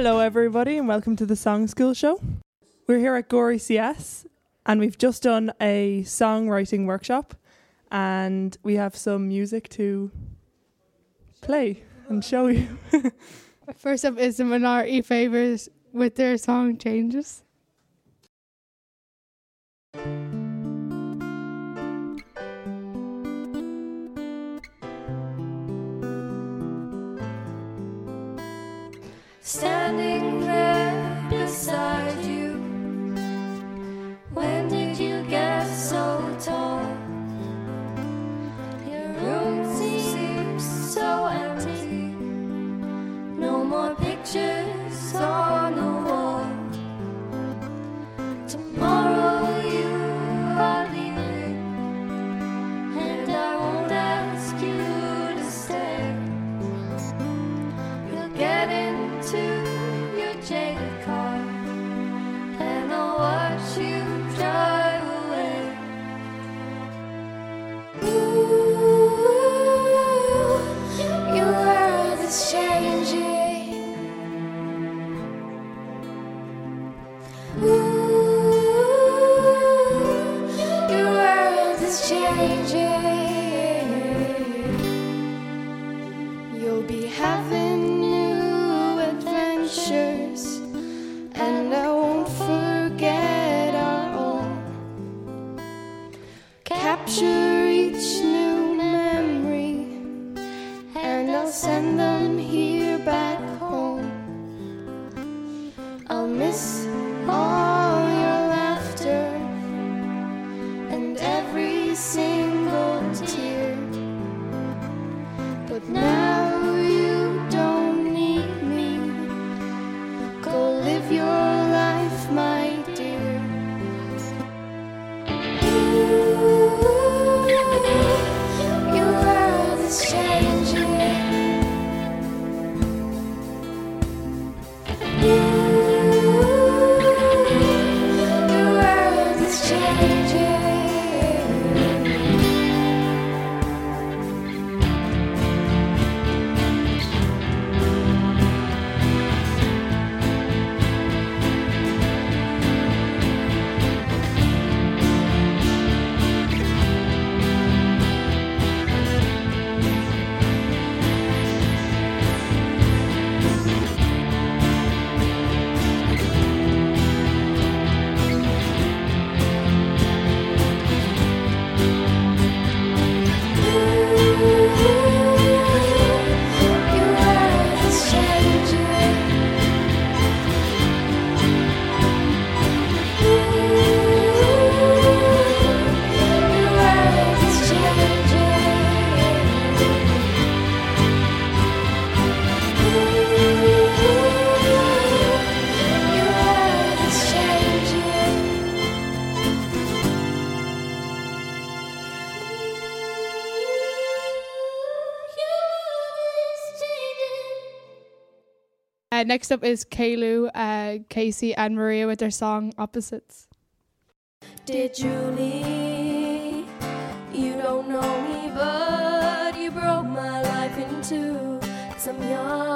Hello, everybody, and welcome to the Songschool Show. We're here at Gorey CS, and we've just done a songwriting workshop, and we have some music to play and show you. First up is the Minority Favors with their song Changes. should Uh, next up is Kaylu, uh, Casey, and Maria with their song Opposites. Did Julie, you don't know me, but you broke my life into some Cause young.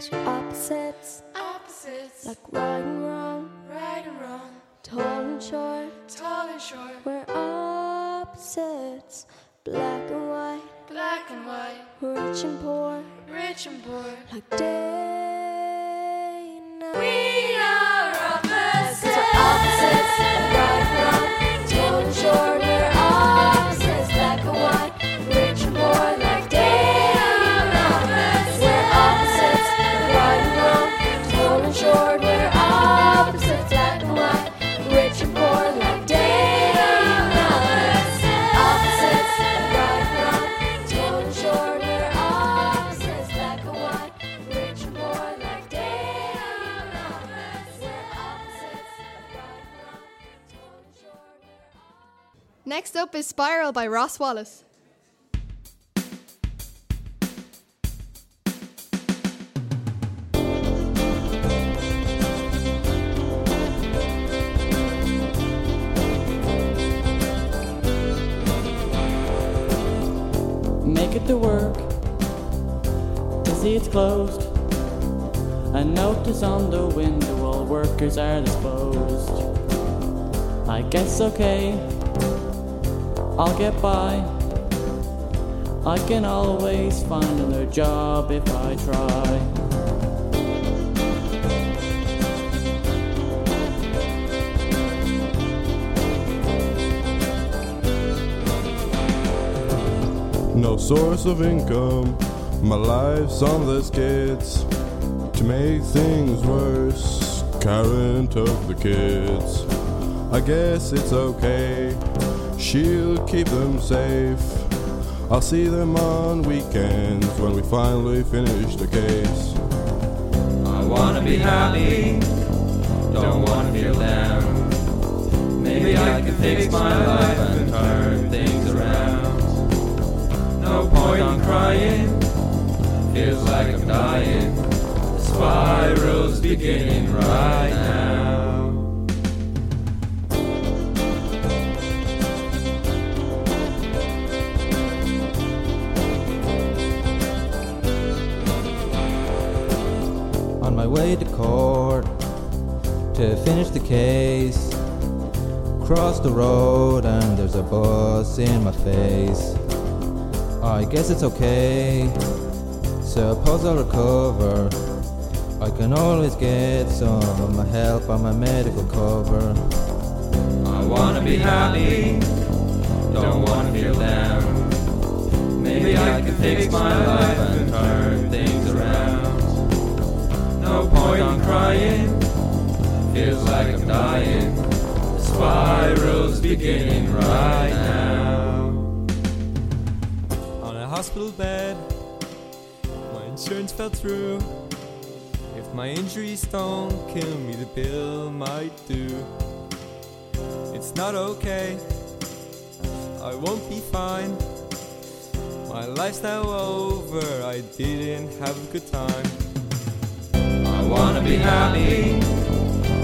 Opposites, Opposites, like right and wrong, right and wrong, tall and short. tall and short, We're opposites, black and white, black and white, rich and poor, rich and poor. like day Next up is Spiral by Ross Wallace. Make it to work to see it's closed. A notice on the window, all workers are disposed. I guess okay, I'll get by. I can always find another job if I try. No source of income, my life's on the skids. To make things worse, Karen of the kids. I guess it's okay, she'll keep them safe. I'll see them on weekends when we finally finish the case. I wanna be happy, don't wanna feel down. Maybe I can fix my life and turn things around. No point in crying, feels like I'm dying. The spiral's beginning right now. On my way to court to finish the case. Cross the road and there's a bus in my face. I guess it's okay. Suppose I'll recover. I can always get some of my help on my medical cover. I wanna be happy, don't wanna feel down. Maybe I can fix my life and turn things. In crying, feels like I'm dying. The spiral's beginning right now. on a hospital bed. My insurance fell through. If my injuries don't kill me, the bill might do. It's not okay. I won't be fine. My life's now over. I didn't have a good time. I wanna be happy,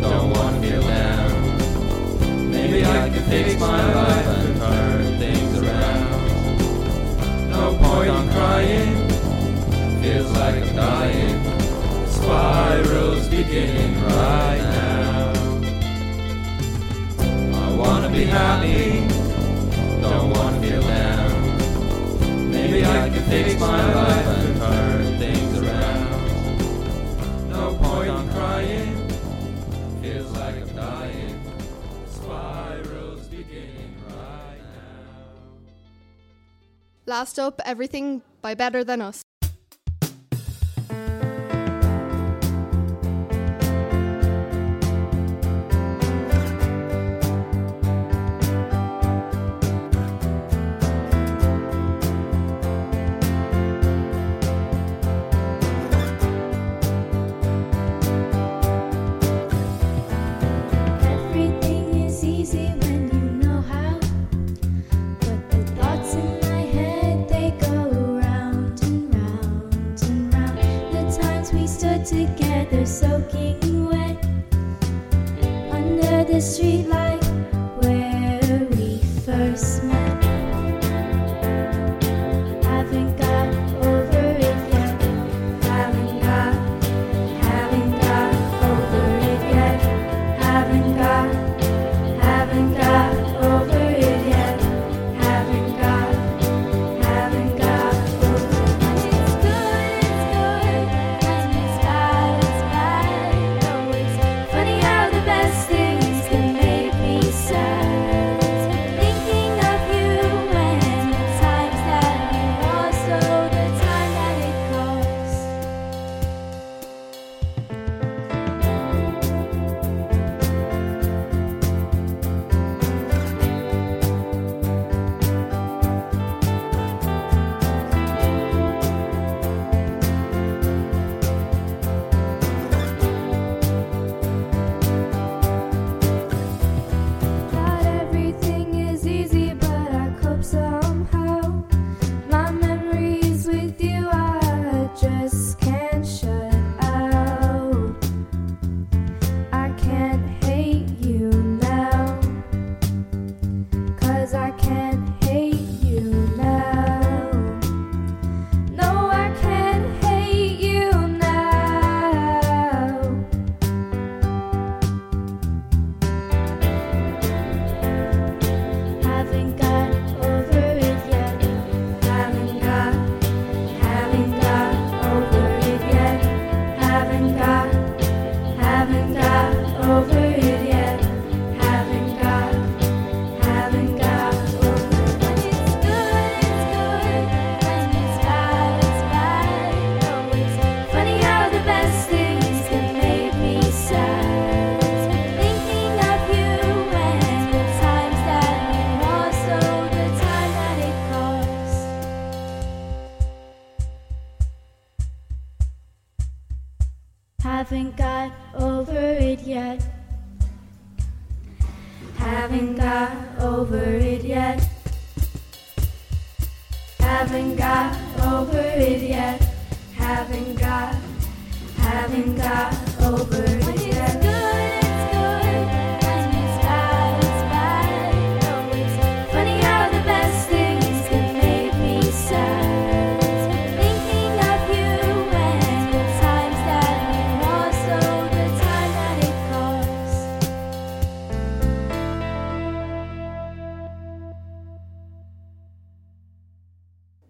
don't wanna feel down. Maybe I can fix my life and turn things around. No point in crying, feels like I'm dying. Spiral's beginning right now. I wanna be happy, don't wanna feel down. Maybe I can fix my life Last up, Everything by Better Than Us. Together, Haven't got over it yet. Haven't got, haven't got over it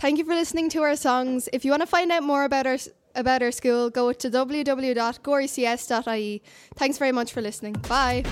Thank you for listening to our songs. If you want to find out more about our about our school, go to www.goreycs.ie. Thanks very much for listening. Bye.